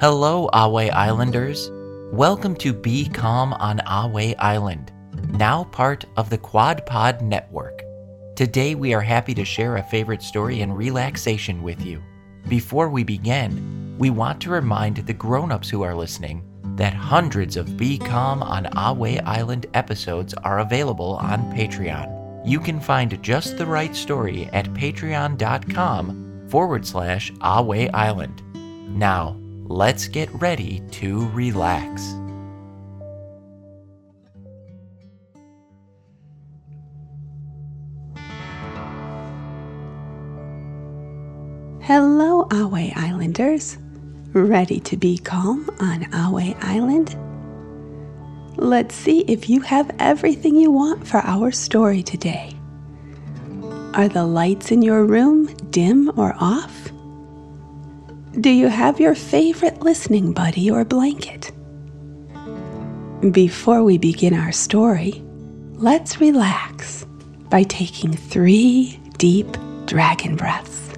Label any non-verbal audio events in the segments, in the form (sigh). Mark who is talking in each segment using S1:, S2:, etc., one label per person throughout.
S1: Hello, Ahway Islanders. Welcome to Be Calm on Ahway Island, now part of the Quad Pod Network. Today, we are happy to share a favorite story and relaxation with you. Before we begin, we want to remind the grown ups who are listening that hundreds of Be Calm on Ahway Island episodes are available on Patreon. You can find just the right story at patreon.com forward slash Ahway Island. Now, let's get ready to relax.
S2: Hello, Ahway Islanders. Ready to be calm on Ahway Island? Let's see if you have everything you want for our story today. Are the lights in your room dim or off? Do you have your favorite listening buddy or blanket? Before we begin our story, let's relax by taking three deep dragon breaths.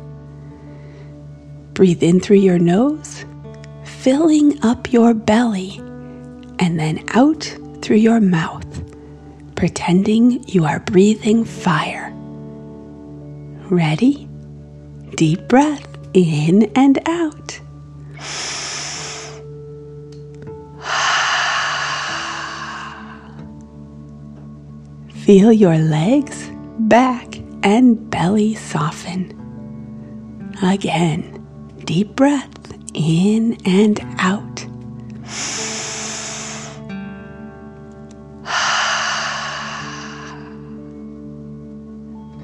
S2: Breathe in through your nose, filling up your belly, and then out through your mouth, pretending you are breathing fire. Ready? Deep breath in and out. Feel your legs, back, and belly soften. Again, deep breath in and out.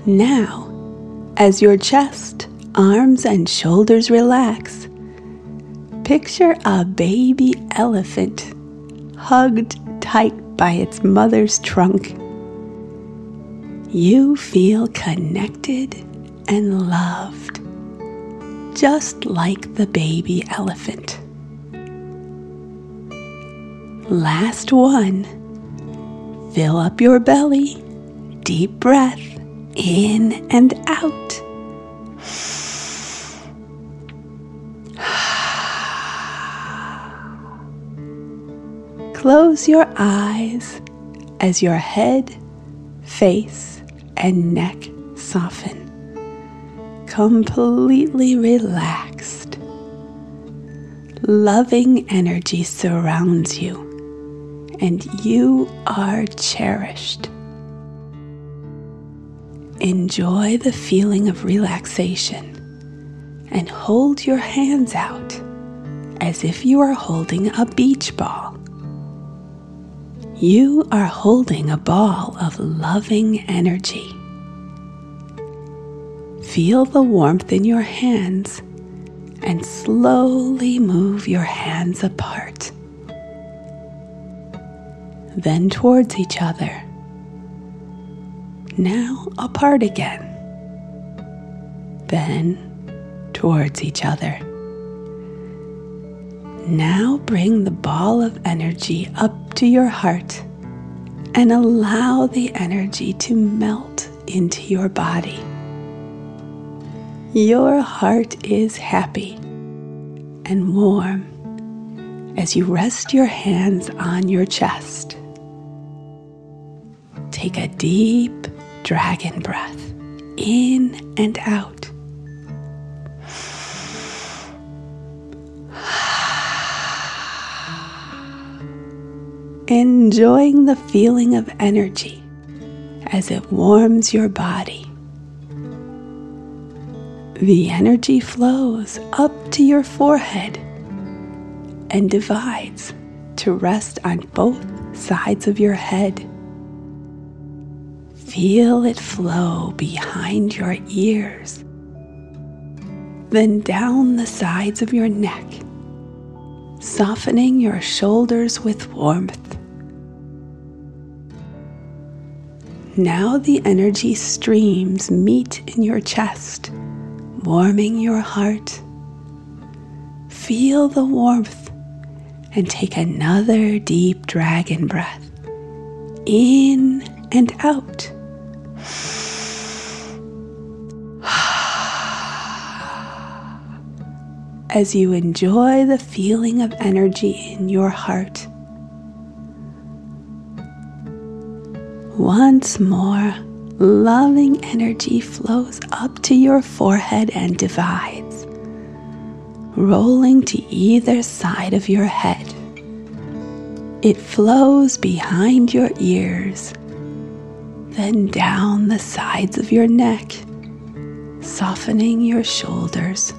S2: Now, as your chest, arms, and shoulders relax, picture a baby elephant hugged tight by its mother's trunk. You feel connected and loved, just like the baby elephant. Last one. Fill up your belly. Deep breath in and out. Close your eyes as your head, face, and neck soften. Completely relaxed. Loving energy surrounds you, and you are cherished. Enjoy the feeling of relaxation and hold your hands out as if you are holding a beach ball. You are holding a ball of loving energy. Feel the warmth in your hands and slowly move your hands apart. Then towards each other now apart again, then towards each other. Now bring the ball of energy up to your heart and allow the energy to melt into your body. Your heart is happy and warm as you rest your hands on your chest. Take a deep dragon breath in and out. Enjoying the feeling of energy as it warms your body. The energy flows up to your forehead and divides to rest on both sides of your head. Feel it flow behind your ears, then down the sides of your neck, softening your shoulders with warmth. Now the energy streams meet in your chest, warming your heart. Feel the warmth and take another deep dragon breath in and out. (sighs) as you enjoy the feeling of energy in your heart. Once more, loving energy flows up to your forehead and divides, rolling to either side of your head. It flows behind your ears, then down the sides of your neck, softening your shoulders.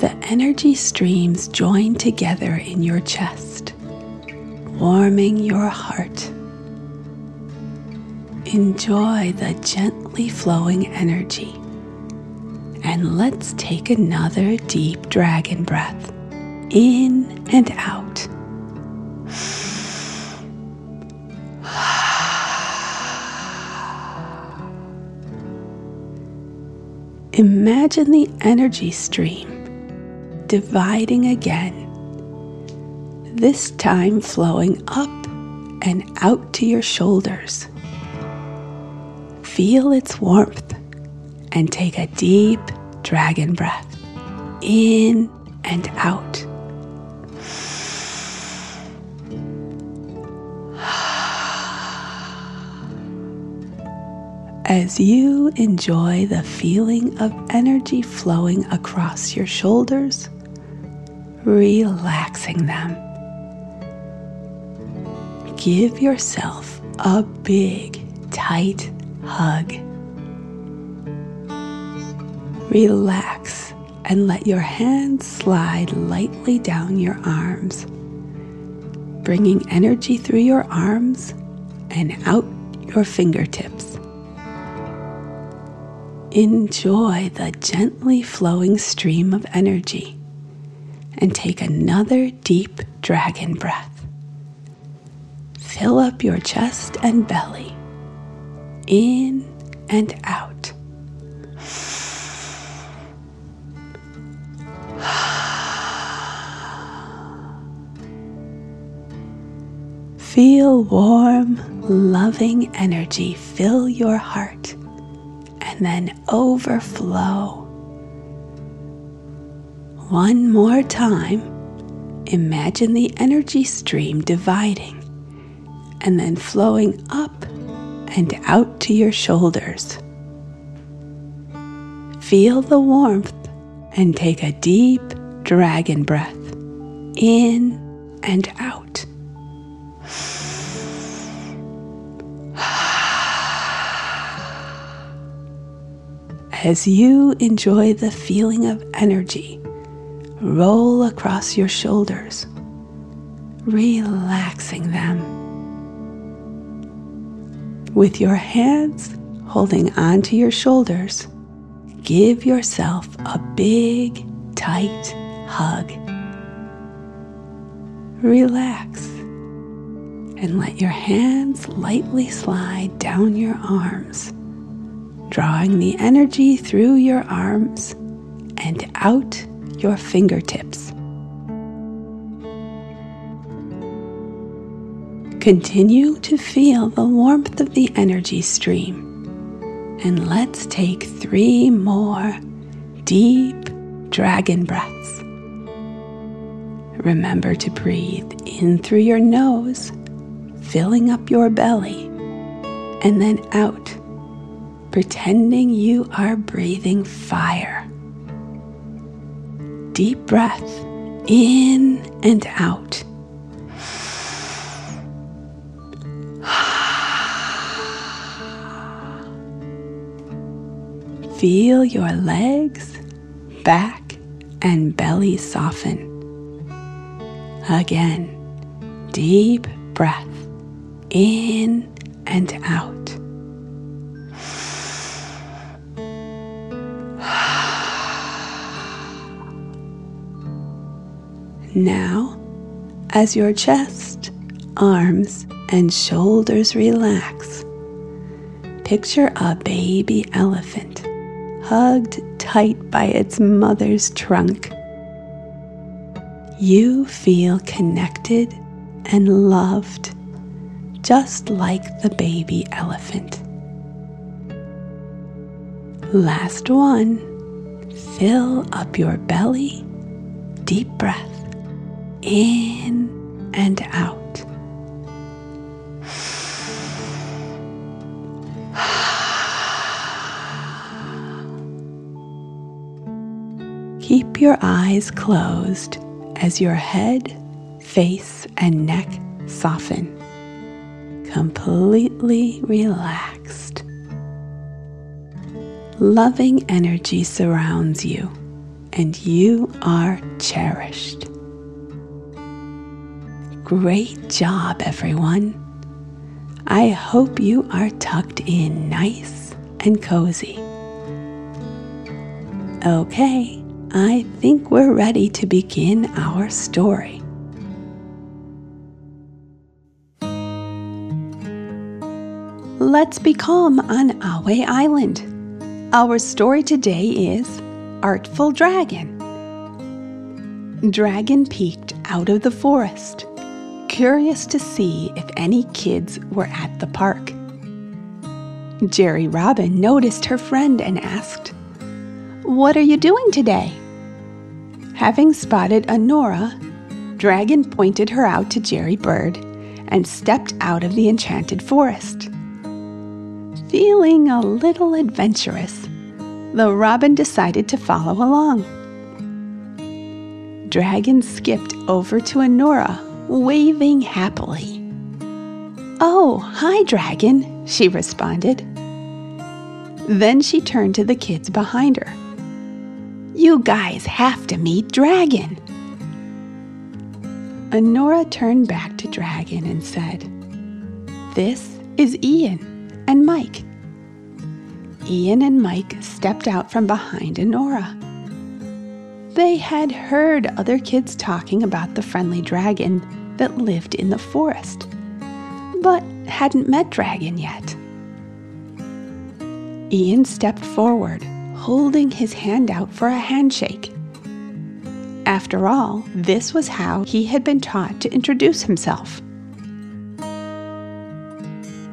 S2: The energy streams join together in your chest, warming your heart Enjoy the gently flowing energy. And let's take another deep dragon breath in and out. Imagine the energy stream dividing again, this time flowing up and out to your shoulders. Feel its warmth and take a deep dragon breath in and out. As you enjoy the feeling of energy flowing across your shoulders, relaxing them. Give yourself a big, tight hug. Relax and let your hands slide lightly down your arms, bringing energy through your arms and out your fingertips. Enjoy the gently flowing stream of energy and take another deep dragon breath. Fill up your chest and belly in and out. Feel warm, loving energy fill your heart and then overflow. One more time, imagine the energy stream dividing and then flowing up and out to your shoulders. Feel the warmth and take a deep dragon breath in and out. As you enjoy the feeling of energy roll across your shoulders, relaxing them with your hands holding onto your shoulders, give yourself a big, tight hug. Relax and let your hands lightly slide down your arms, drawing the energy through your arms and out your fingertips. Continue to feel the warmth of the energy stream. And let's take three more deep dragon breaths. Remember to breathe in through your nose, filling up your belly, and then out, pretending you are breathing fire. Deep breath in and out. Feel your legs, back, and belly soften. Again, deep breath in and out. Now, as your chest, arms, and shoulders relax, picture a baby elephant hugged tight by its mother's trunk. You feel connected and loved, just like the baby elephant. Last one. fill up your belly. Deep breath in and out. Keep your eyes closed as your head, face, and neck soften. Completely relaxed. Loving energy surrounds you, and you are cherished. Great job, everyone. I hope you are tucked in nice and cozy. Okay. I think we're ready to begin our story. Let's be calm on Ahway Island. Our story today is Artful Dragon. Dragon peeked out of the forest, curious to see if any kids were at the park. Gerry Robin noticed her friend and asked, What are you doing today? Having spotted Anora, Dragon pointed her out to Gerry Bird and stepped out of the enchanted forest. Feeling a little adventurous, the robin decided to follow along. Dragon skipped over to Anora, waving happily. Oh, hi, Dragon, she responded. Then she turned to the kids behind her. You guys have to meet Dragon. Anora turned back to Dragon and said, This is Ian and Mike. Ian and Mike stepped out from behind Anora. They had heard other kids talking about the friendly dragon that lived in the forest, but hadn't met Dragon yet. Ian stepped forward holding his hand out for a handshake. After all, this was how he had been taught to introduce himself.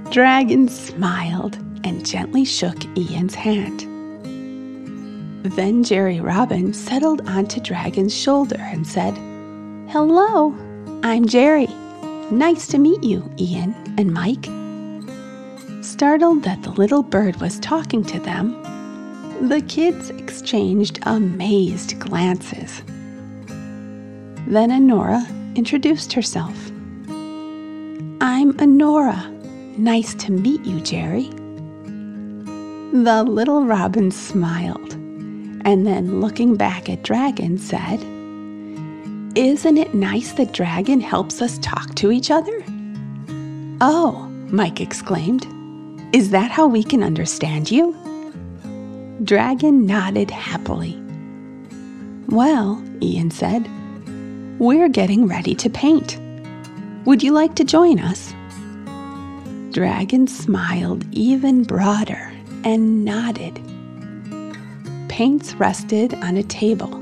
S2: Dragon smiled and gently shook Ian's hand. Then Gerry Robin settled onto Dragon's shoulder and said, Hello, I'm Gerry. Nice to meet you, Ian and Mike. Startled that the little bird was talking to them, the kids exchanged amazed glances. Then Anora introduced herself. I'm Anora. Nice to meet you, Gerry. The little robin smiled and then, looking back at Dragon, said, Isn't it nice that Dragon helps us talk to each other? Oh, Mike exclaimed. Is that how we can understand you? Dragon nodded happily. Well, Ian said, we're getting ready to paint. Would you like to join us? Dragon smiled even broader and nodded. Paints rested on a table,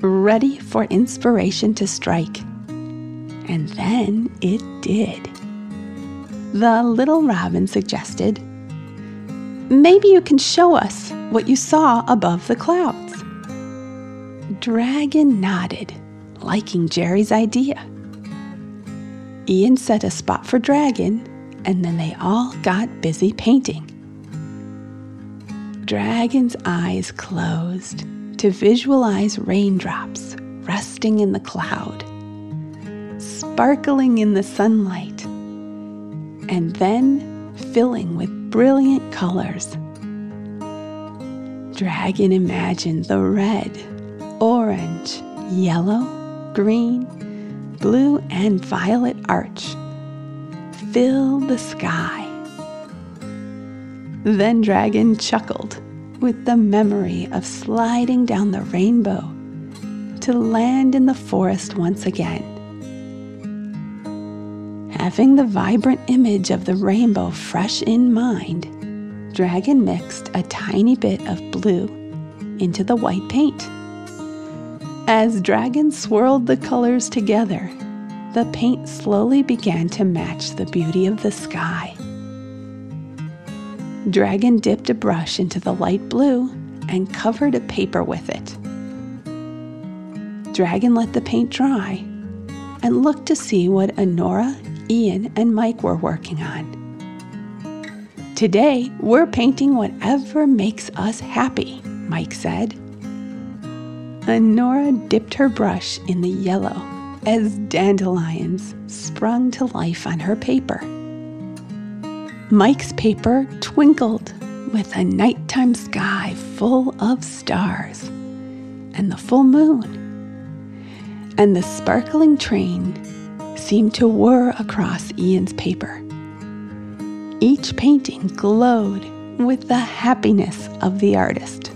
S2: ready for inspiration to strike. And then it did. The little robin suggested, Maybe you can show us what you saw above the clouds. Dragon nodded, liking Gerry's idea. Ian set a spot for Dragon, and then they all got busy painting. Dragon's eyes closed to visualize raindrops resting in the cloud, sparkling in the sunlight, and then filling with brilliant colors. Dragon imagined the red, orange, yellow, green, blue, and violet arch fill the sky. Then Dragon chuckled with the memory of sliding down the rainbow to land in the forest once again. Having the vibrant image of the rainbow fresh in mind, Dragon mixed a tiny bit of blue into the white paint. As Dragon swirled the colors together, the paint slowly began to match the beauty of the sky. Dragon dipped a brush into the light blue and covered a paper with it. Dragon let the paint dry and looked to see what Anora, Ian, and Mike were working on. Today, we're painting whatever makes us happy, Mike said. Anora dipped her brush in the yellow as dandelions sprung to life on her paper. Mike's paper twinkled with a nighttime sky full of stars and the full moon. And the sparkling train seemed to whir across Ian's paper. Each painting glowed with the happiness of the artist.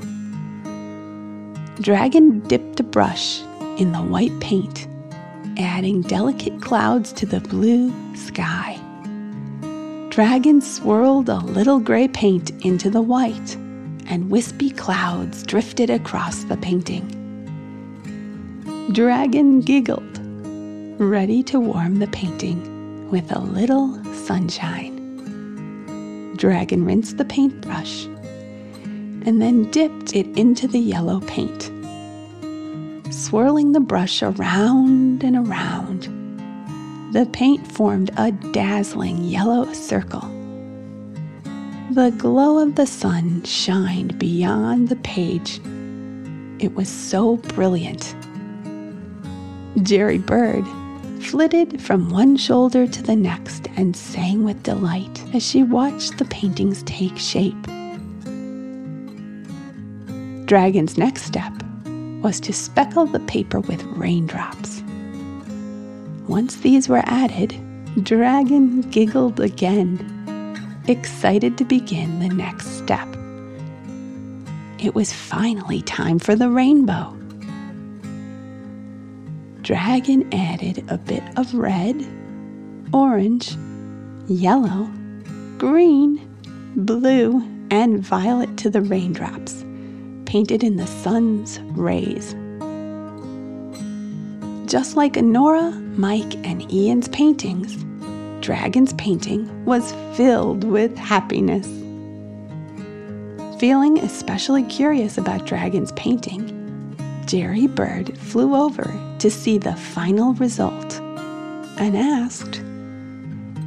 S2: Dragon dipped a brush in the white paint, adding delicate clouds to the blue sky. Dragon swirled a little gray paint into the white, and wispy clouds drifted across the painting. Dragon giggled, ready to warm the painting with a little sunshine. Dragon rinsed the paintbrush and then dipped it into the yellow paint. Swirling the brush around and around, the paint formed a dazzling yellow circle. The glow of the sun shined beyond the page. It was so brilliant. Gerry Bird flitted from one shoulder to the next and sang with delight as she watched the paintings take shape. Dragon's next step was to speckle the paper with raindrops. Once these were added, Dragon giggled again, excited to begin the next step. It was finally time for the rainbow. Dragon added a bit of red, orange, yellow, green, blue, and violet to the raindrops, painted in the sun's rays. Just like Anora, Mike, and Ian's paintings, Dragon's painting was filled with happiness. Feeling especially curious about Dragon's painting, Gerry Bird flew over to see the final result and asked,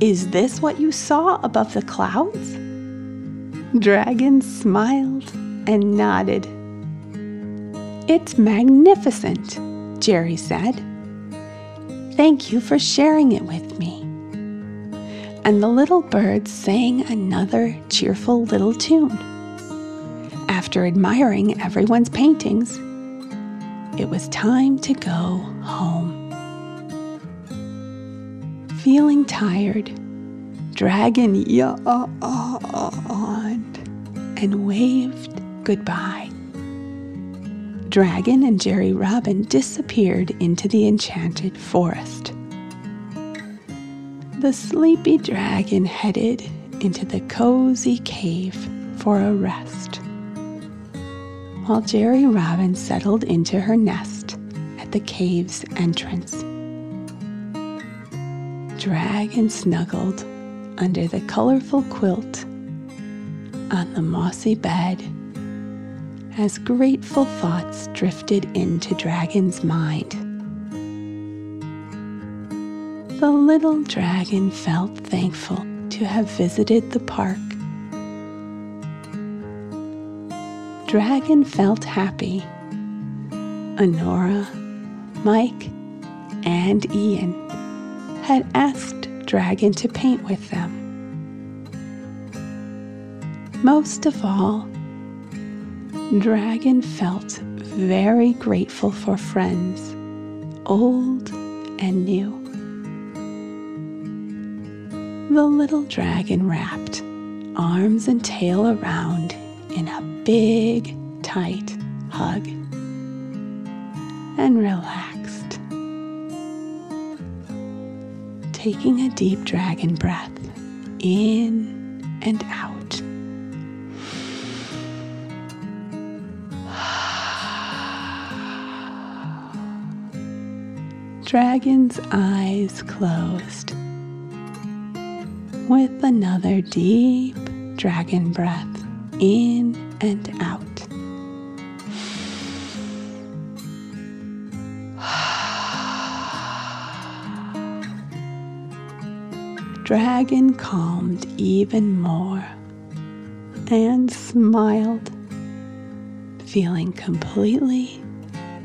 S2: Is this what you saw above the clouds? Dragon smiled and nodded. It's magnificent, Gerry said. Thank you for sharing it with me. And the little bird sang another cheerful little tune. After admiring everyone's paintings, it was time to go home. Feeling tired, Dragon yawned and waved goodbye. Dragon and Gerry Robin disappeared into the enchanted forest. The sleepy dragon headed into the cozy cave for a rest while Gerry Robin settled into her nest at the cave's entrance. Dragon snuggled under the colorful quilt on the mossy bed as grateful thoughts drifted into Dragon's mind. The little dragon felt thankful to have visited the park Dragon felt happy. Anora, Mike, and Ian had asked Dragon to paint with them. Most of all, Dragon felt very grateful for friends, old and new. The little dragon wrapped arms and tail around big, tight hug and relaxed. Taking a deep dragon breath in and out. (sighs) Dragon's eyes closed with another deep dragon breath in and out. Dragon calmed even more and smiled, feeling completely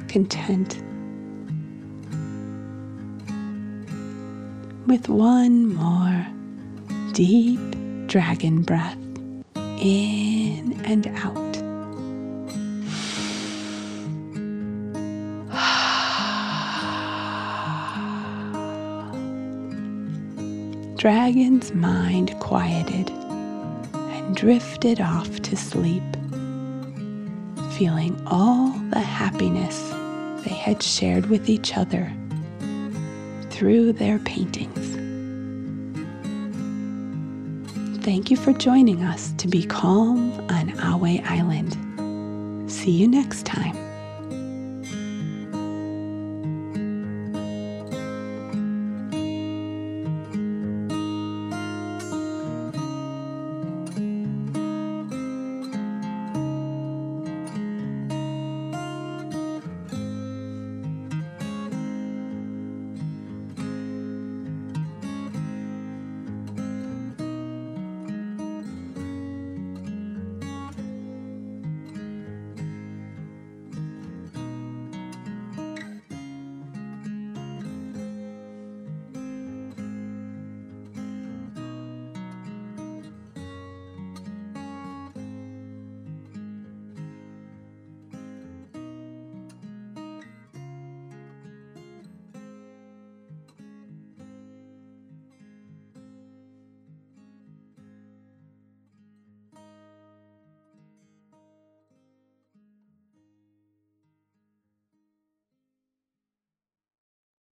S2: content. With one more deep dragon breath in and out. (sighs) Dragon's mind quieted and drifted off to sleep, feeling all the happiness they had shared with each other through their paintings. Thank you for joining us to be calm on Ahway Island. See you next time.